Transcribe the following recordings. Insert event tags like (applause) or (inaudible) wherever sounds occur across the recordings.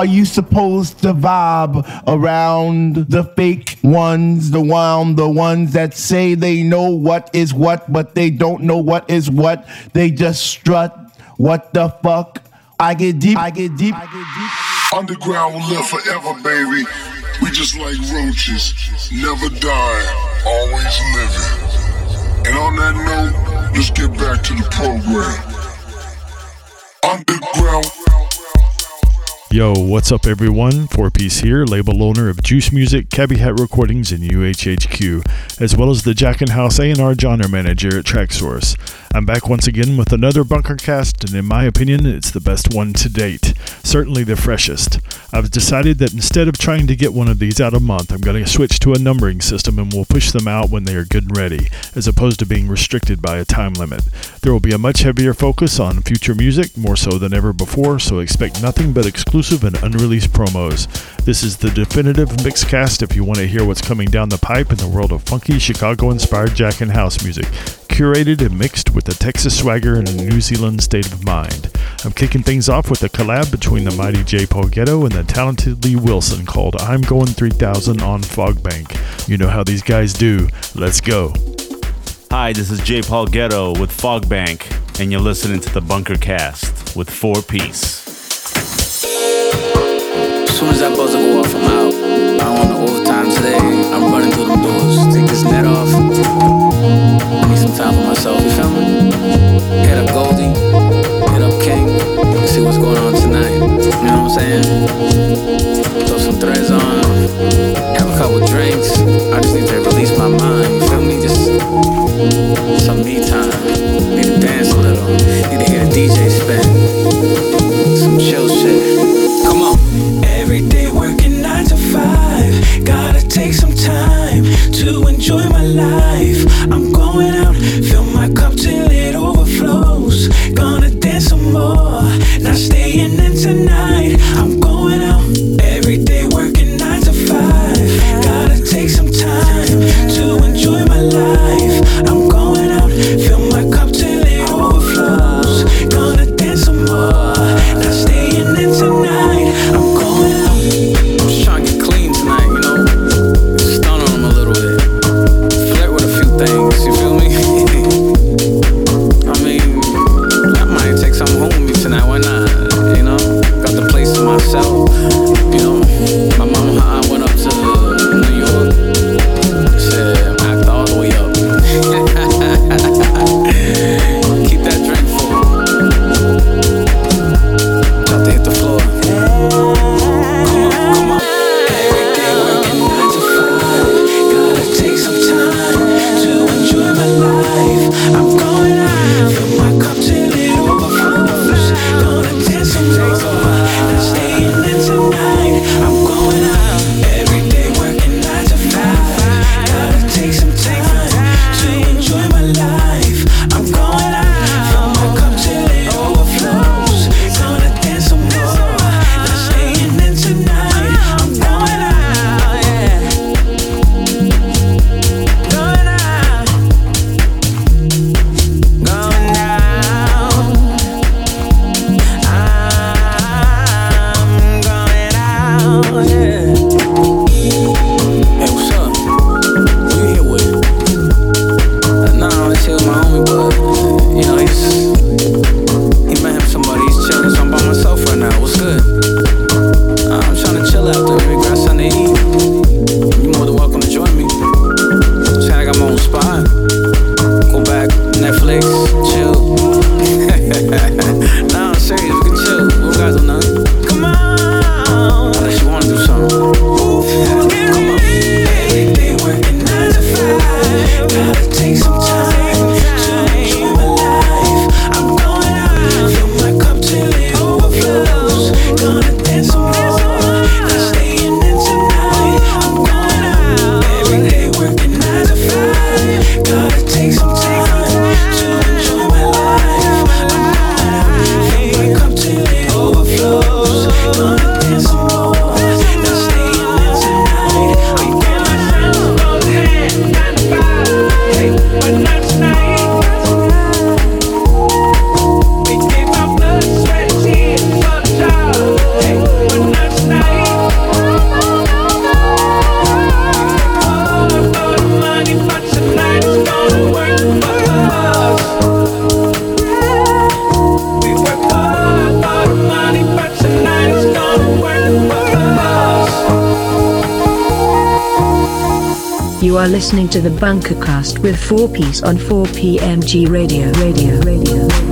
Are you supposed to vibe around the fake ones, the one, the ones that say they know what is what, but they don't know what is what? They just strut. What the fuck? I get deep. I get deep. I get deep. Underground will live forever, baby. We just like roaches, never die, always living. And on that note, let's get back to the program. Underground. Yo, what's up, everyone? 4Peace here, label owner of Juiced Music, Cabbie Hat Recordings, and UHHQ, as well as the Jackin House A&R genre manager at Traxsource. I'm back once again with another Bunkercast, and in my opinion, it's the best one to date. Certainly the freshest. I've decided that instead of trying to get one of these out a month, I'm going to switch to a numbering system and we'll push them out when they are good and ready, as opposed to being restricted by a time limit. There will be a much heavier focus on future music, more so than ever before, so expect nothing but exclusive and unreleased promos. This is the definitive mixcast if you want to hear what's coming down the pipe in the world of funky Chicago inspired Jackin House music curated and mixed with a Texas swagger and a New Zealand state of mind. I'm kicking things off with a collab between the mighty J. Paul Getto and the talented Lee Wilson called I'm Going 3000 on Fogbank. You know how these guys do. Let's go. Hi, this is J. Paul Getto with Fogbank, and you're listening to the Bunkercast with 4Peace. As soon as that buzzer go off, I'm out. I don't want no overtime today. I'm running through them doors. Take this net off. I need some time for myself. You feel me? Hit up Goldie. Hit up King. See what's going on tonight. You know what I'm saying? Throw some threads on. Have a couple drinks. I just need to release my mind. You feel me? Just some me time. Need to dance a little. Need to hear the DJ spin. Some chill shit. Listening to the Bunkercast with 4Peace on 4PMG Radio. Radio. Radio.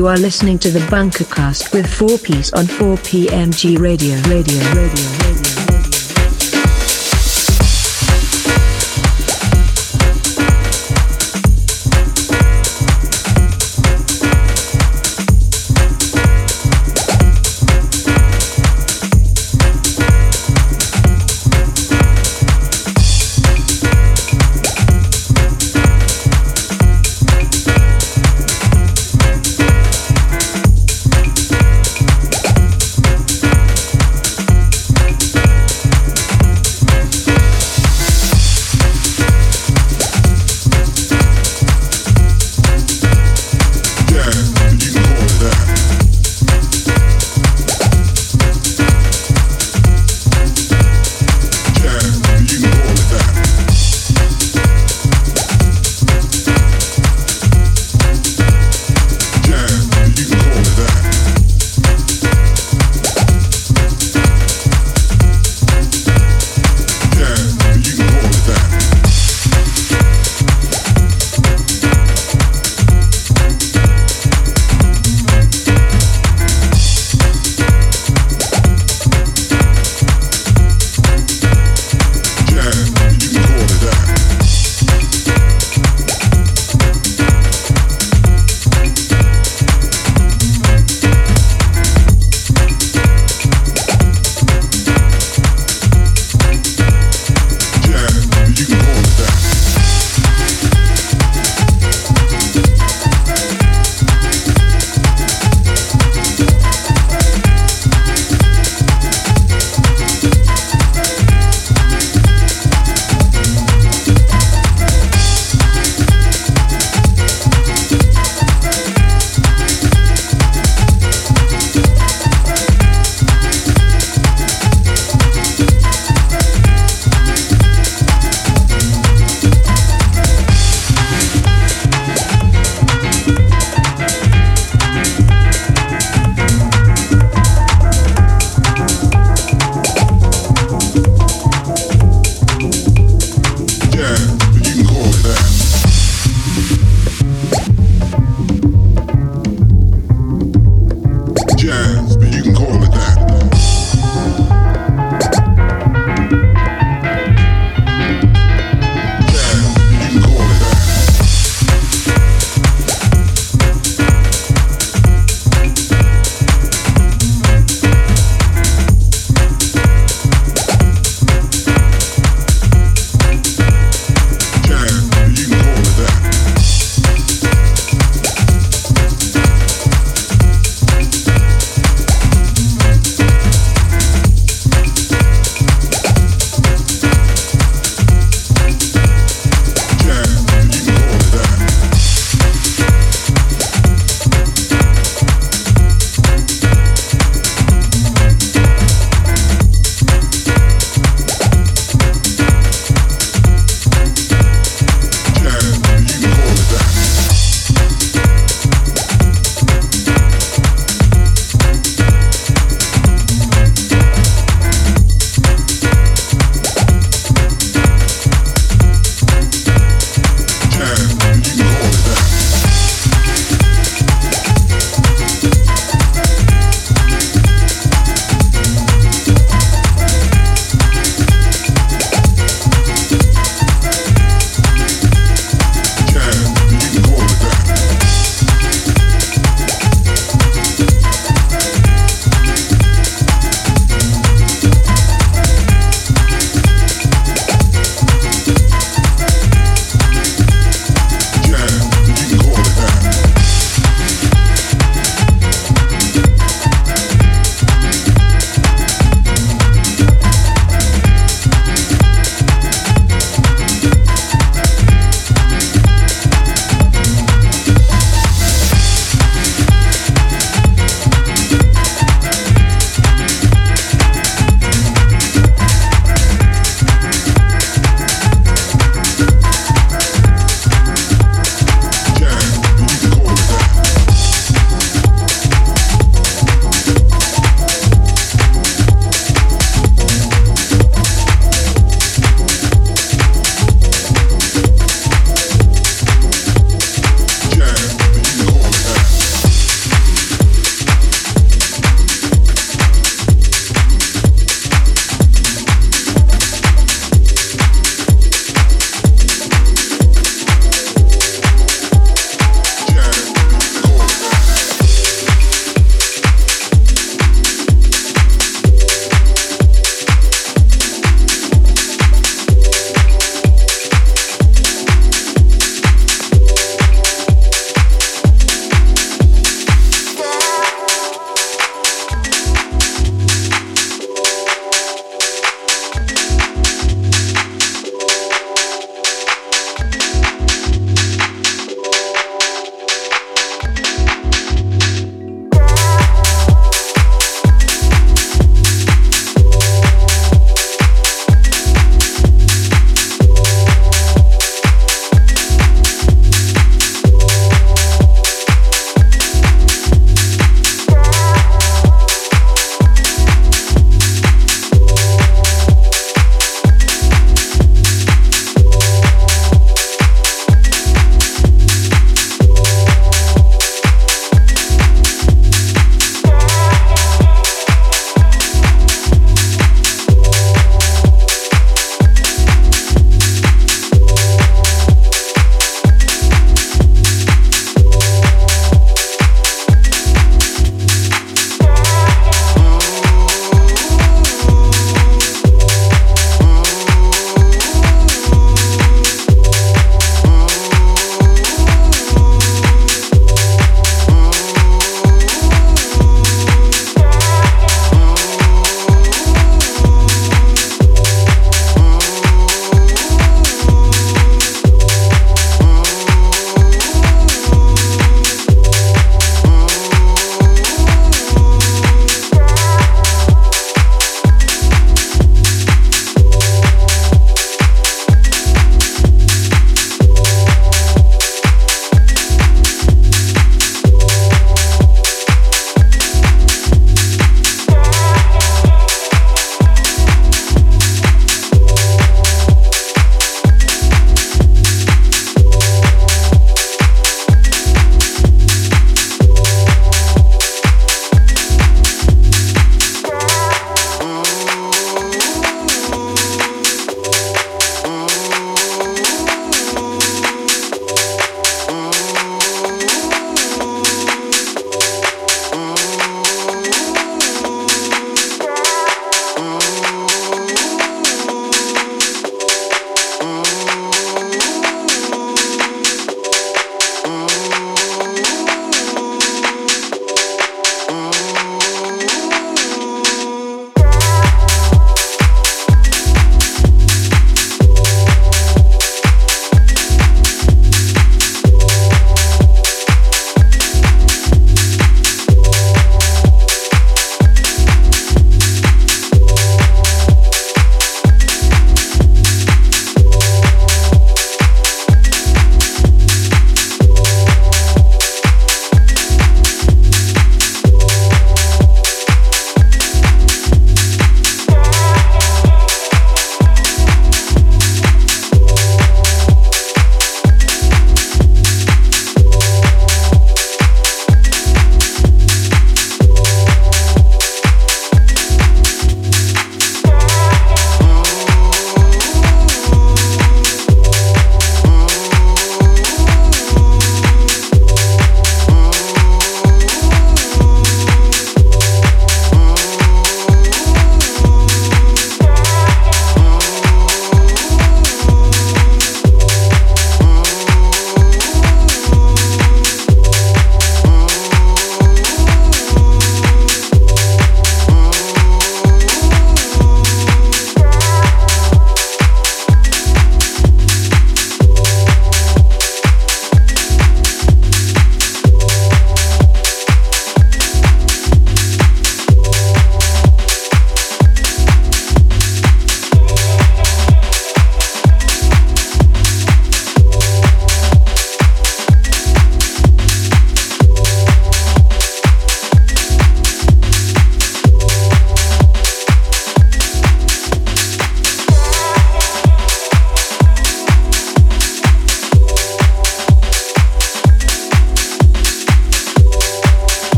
You are listening to the Bunkercast with 4Peace on 4PMG Radio. Radio, radio,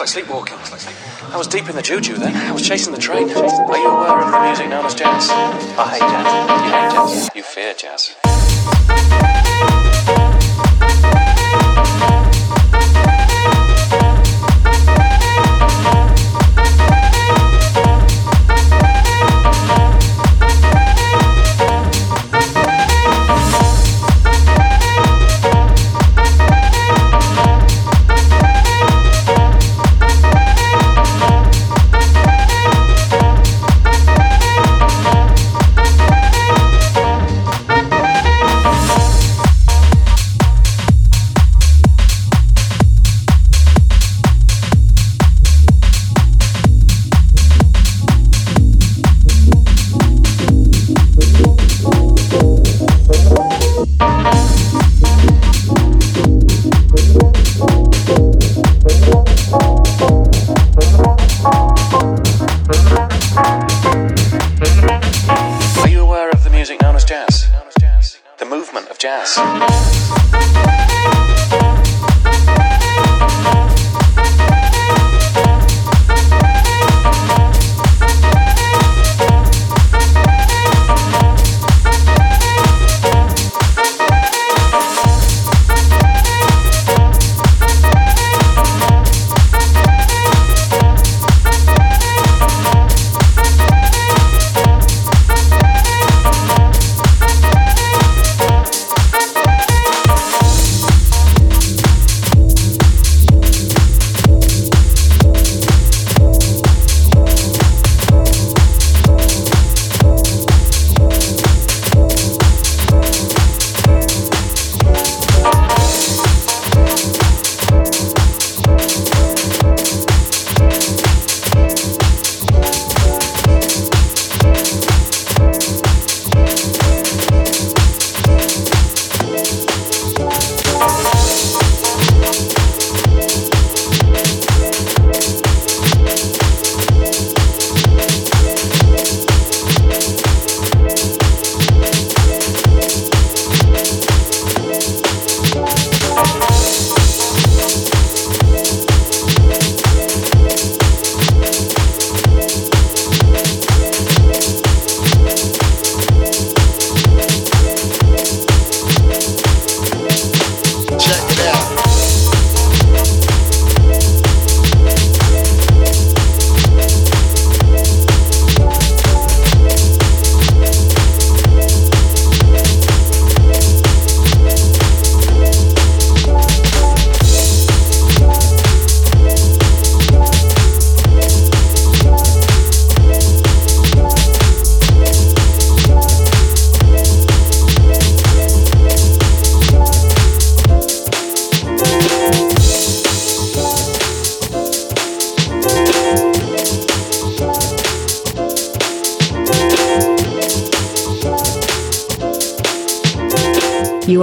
like sleepwalking. I was deep in the juju then. I was chasing the train. Are you aware of the music known as jazz? Oh, I hate jazz.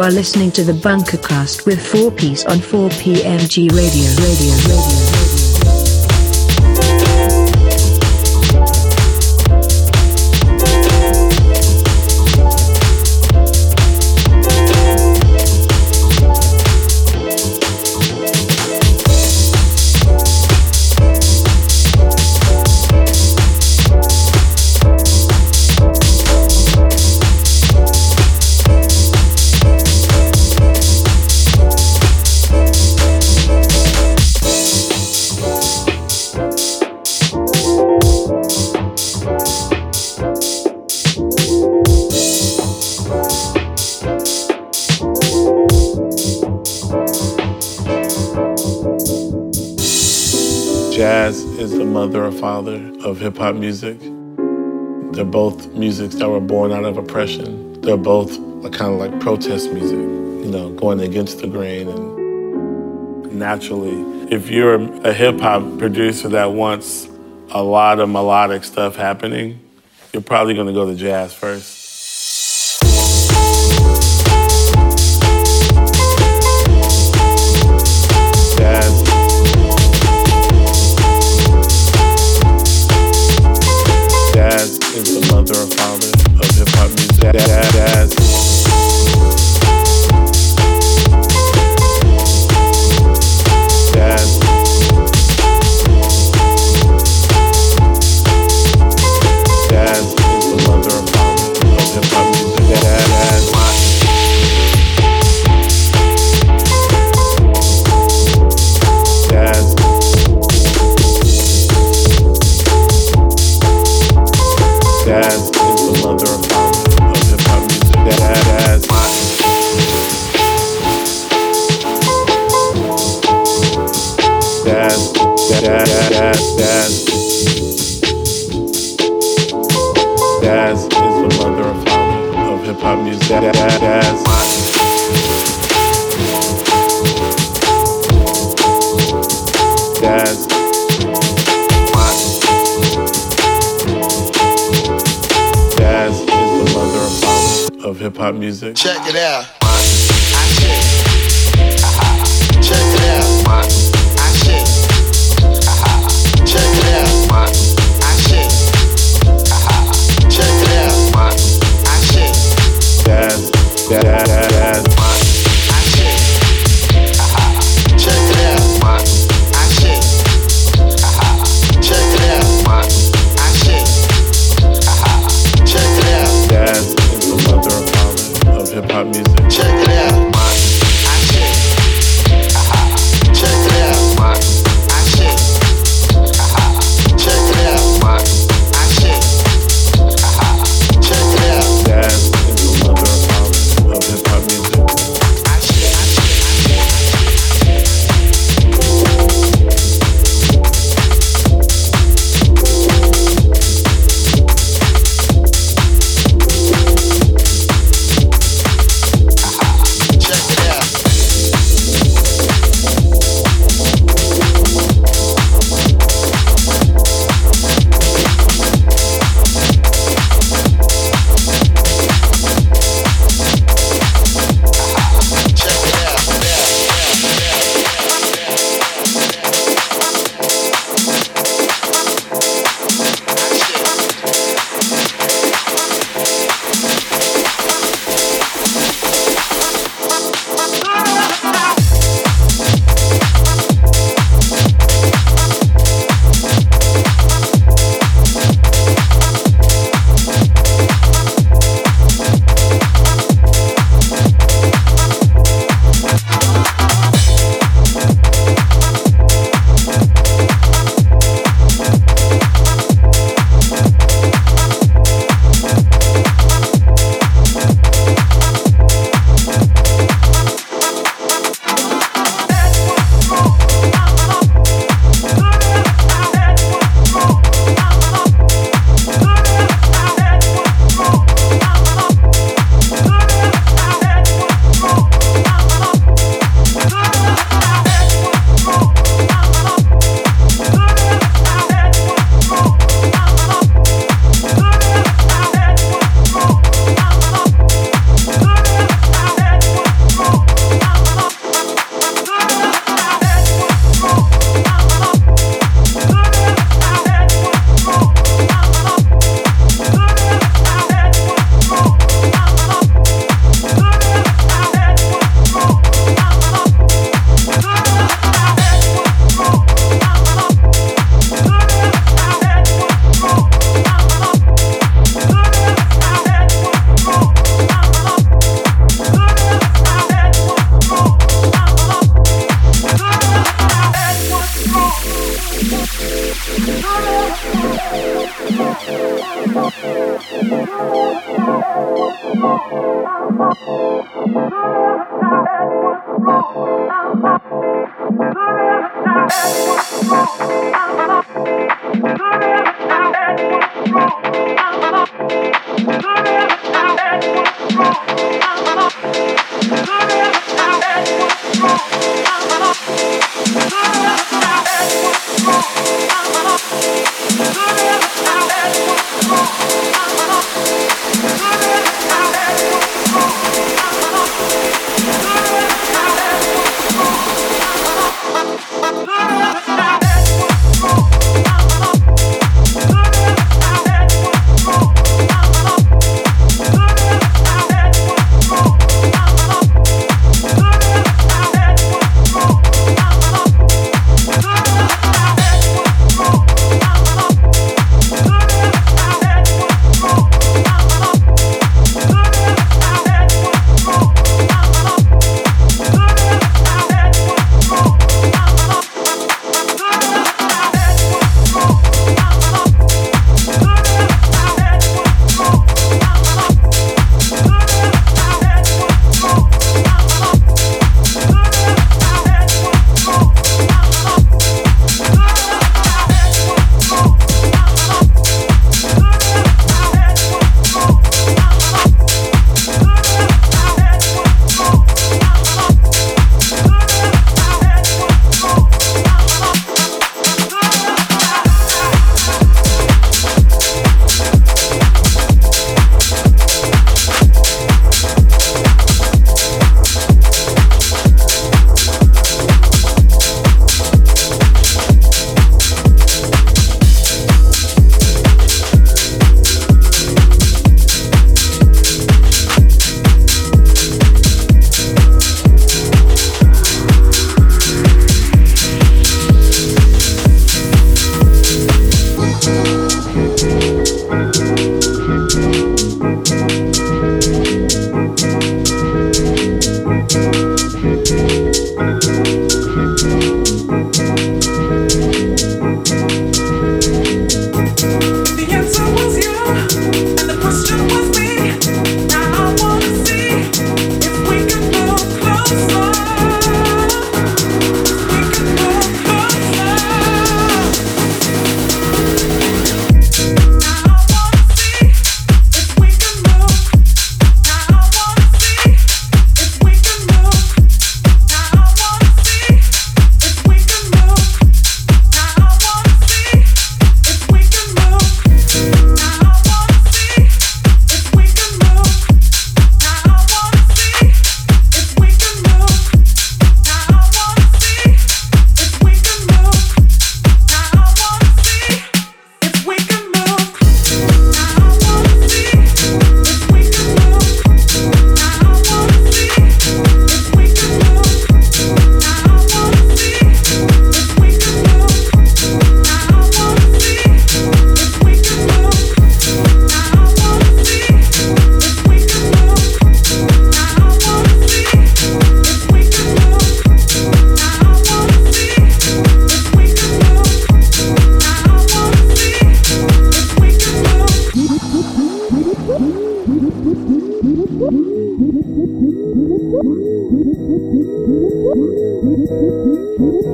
Are listening to the Bunkercast with 4Peace on 4PMG Radio. Radio, radio, radio. Mother or father of hip hop music. They're both musics that were born out of oppression. They're both kind of like protest music, you know, going against the grain and naturally. If you're a hip hop producer that wants a lot of melodic stuff happening, you're probably going to go to jazz first.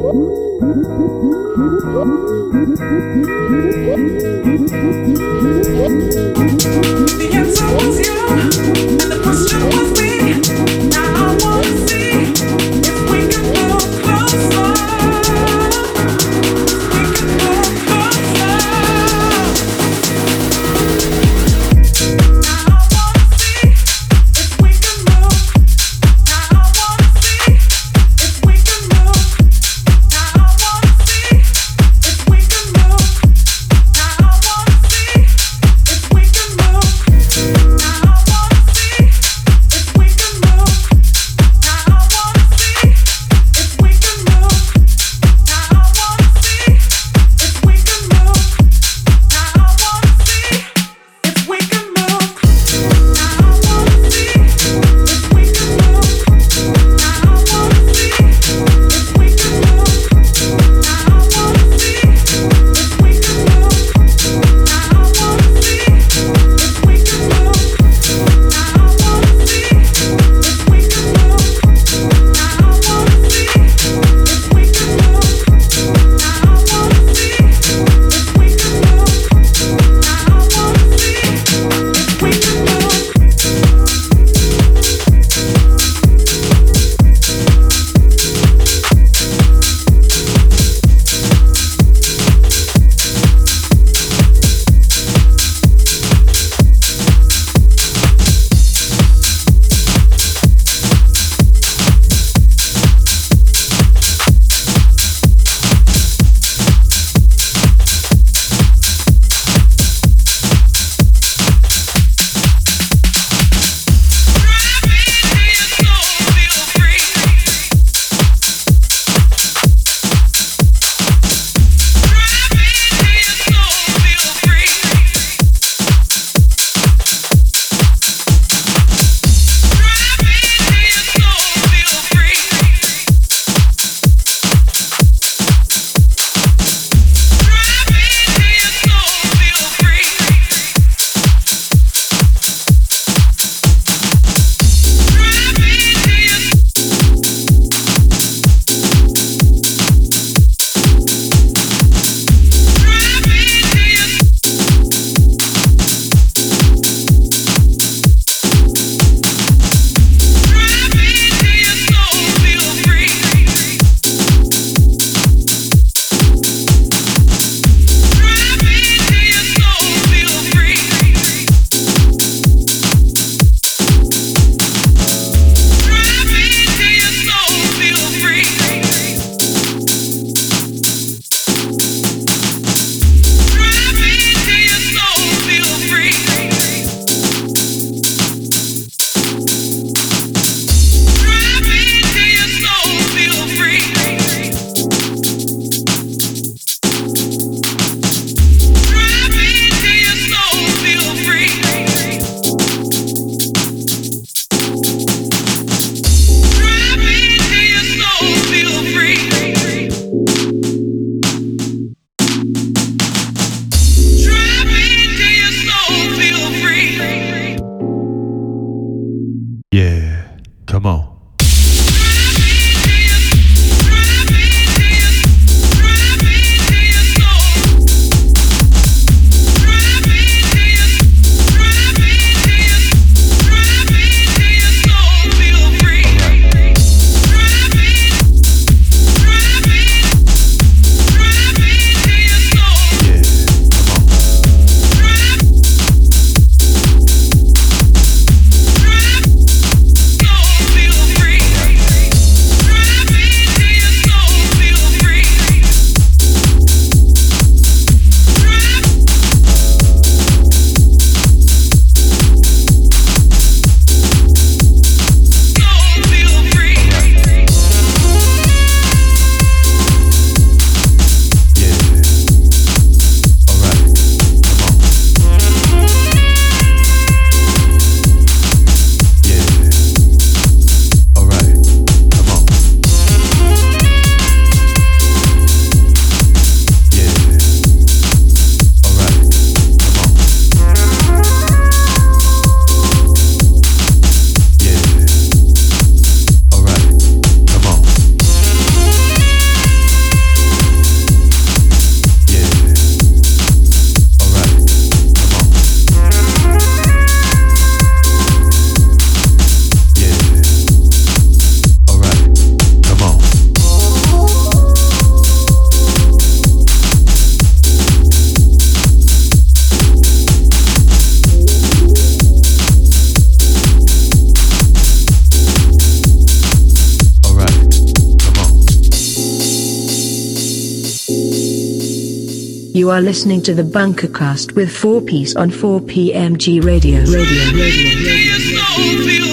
The answer was You are listening to the Bunkercast with 4Peace on 4PMG Radio. Radio, radio, radio. Yeah.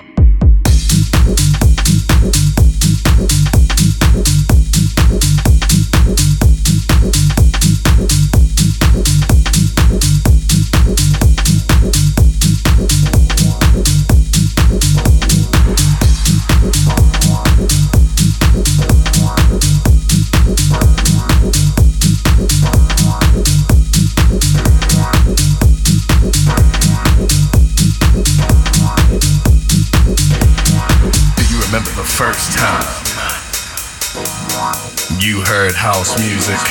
House music.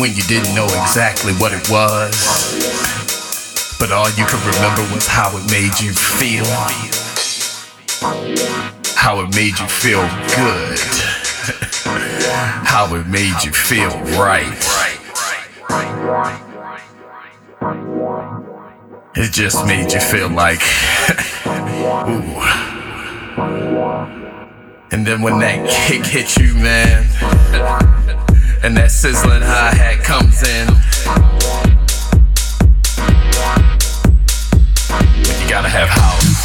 When you didn't know exactly what it was, but all you could remember was how it made you feel. How it made you feel good. (laughs) how it made you feel right. It just made you feel like, (laughs) ooh. And then when that kick hits you, man, (laughs) and that sizzling hi hat comes in, you gotta have house.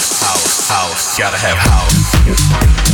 house, gotta have house.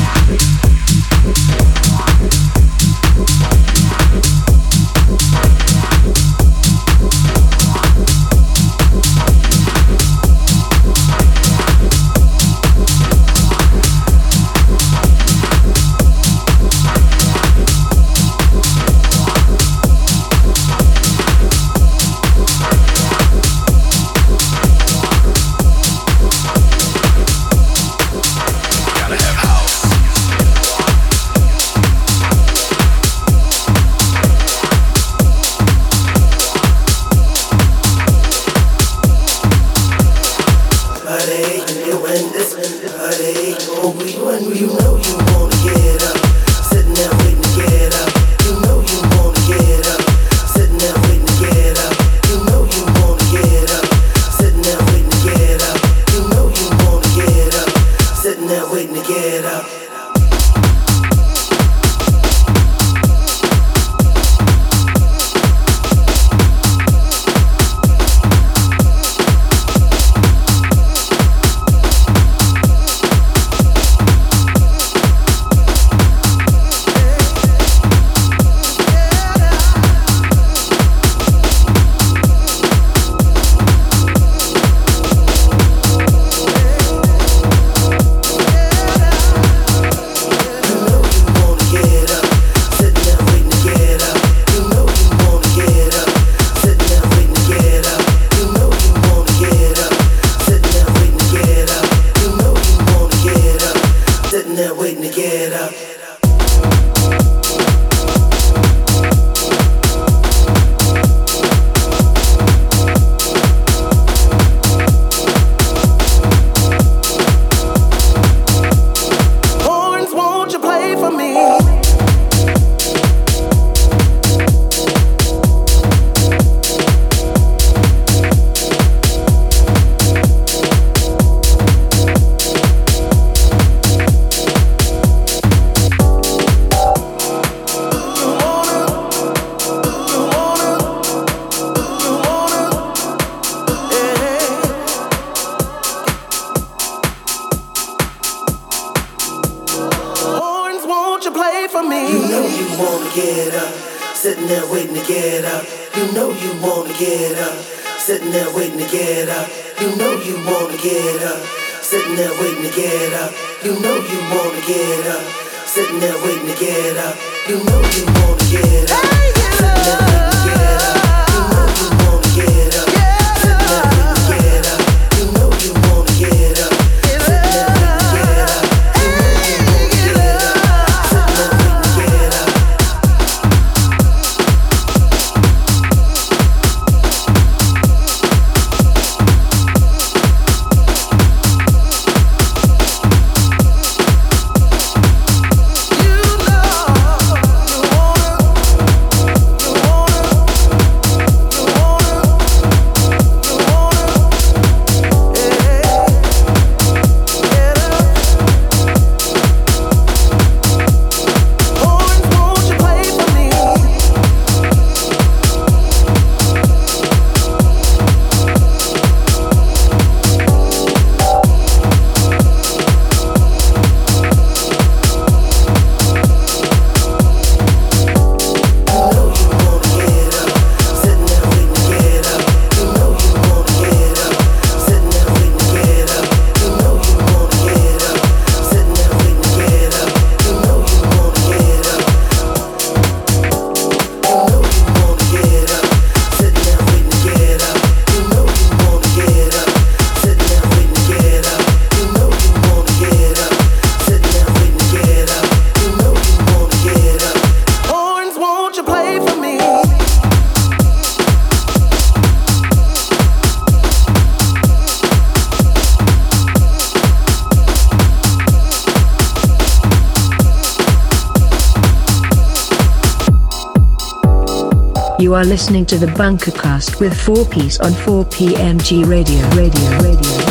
are listening to the Bunkercast with 4Peace on 4PMG Radio. Radio. Radio.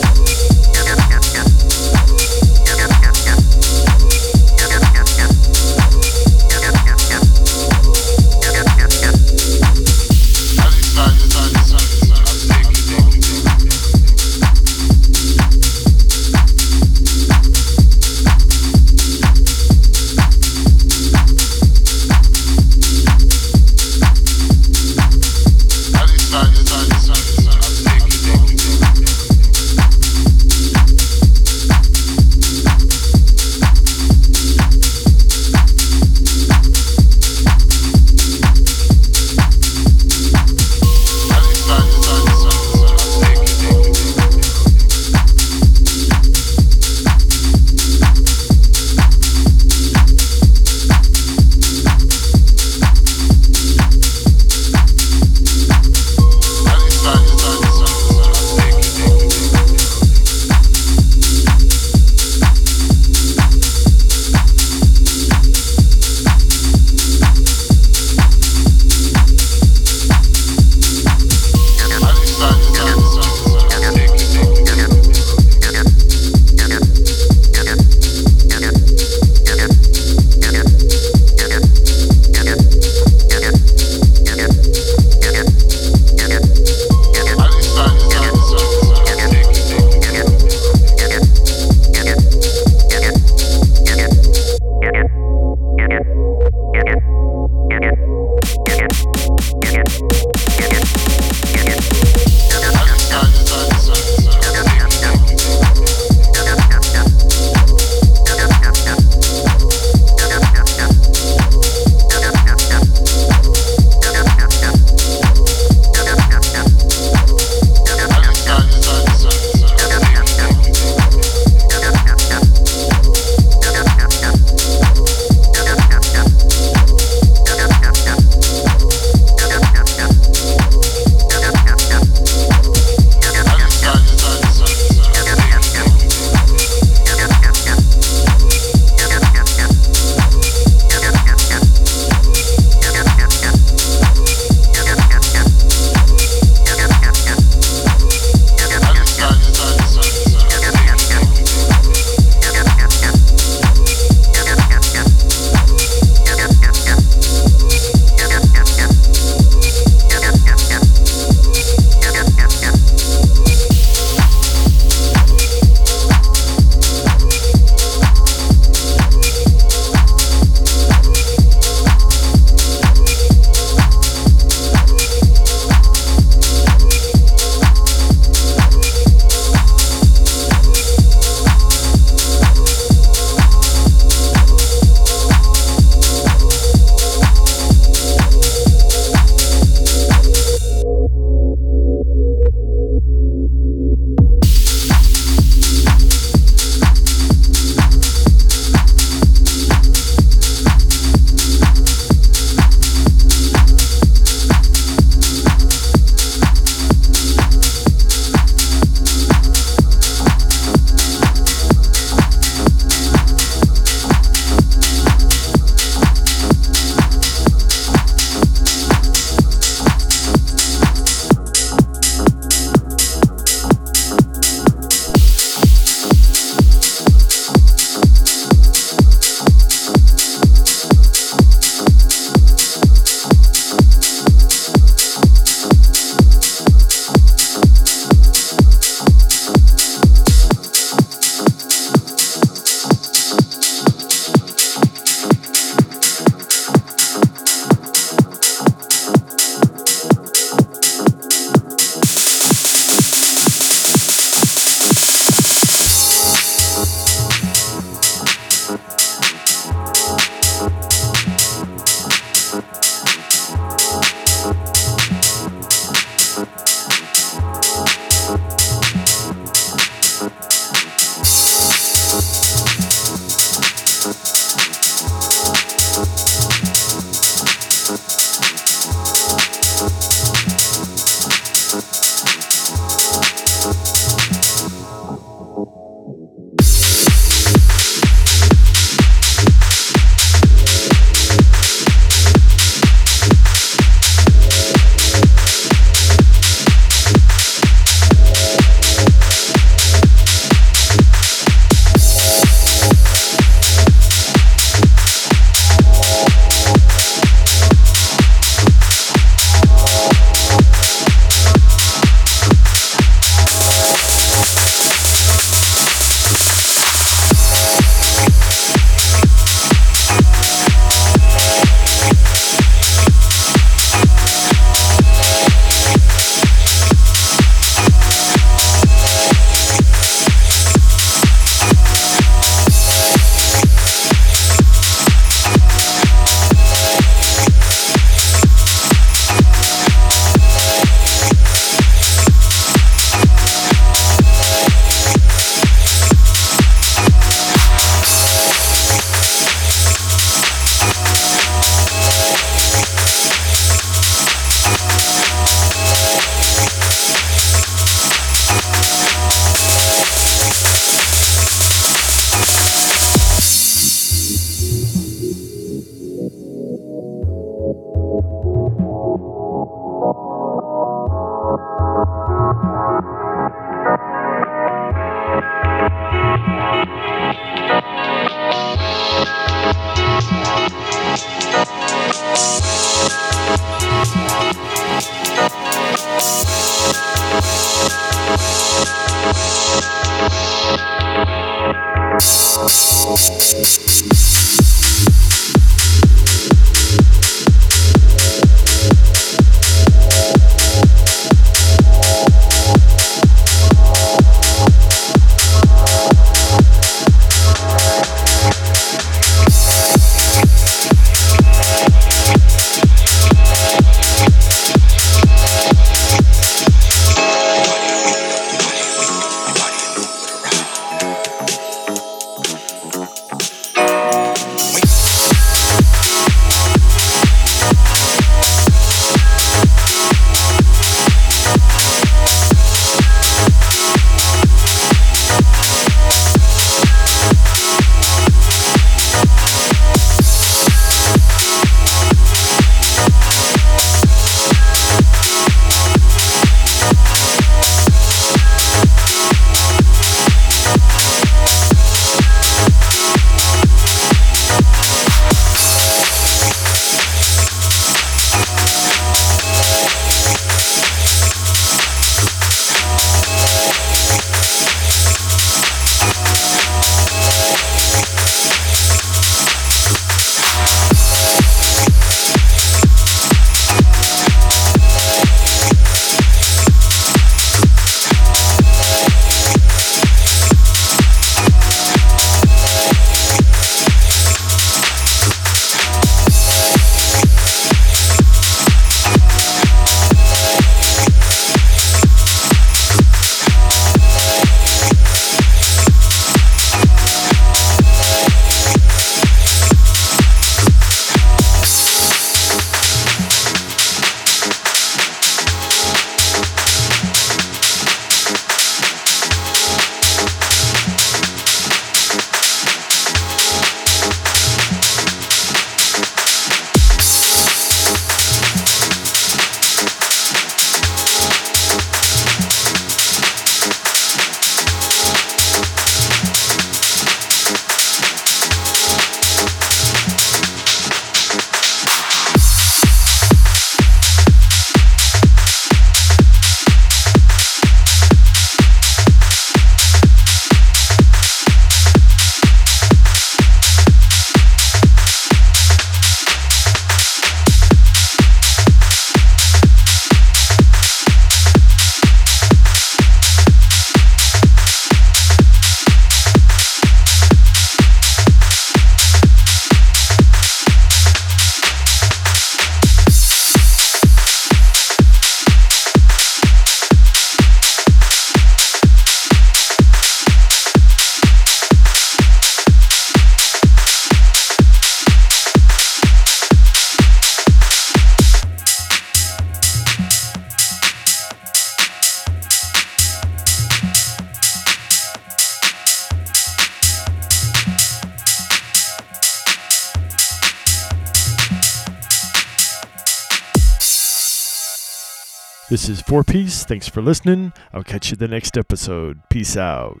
This is 4Peace. Thanks for listening. I'll catch you the next episode. Peace out.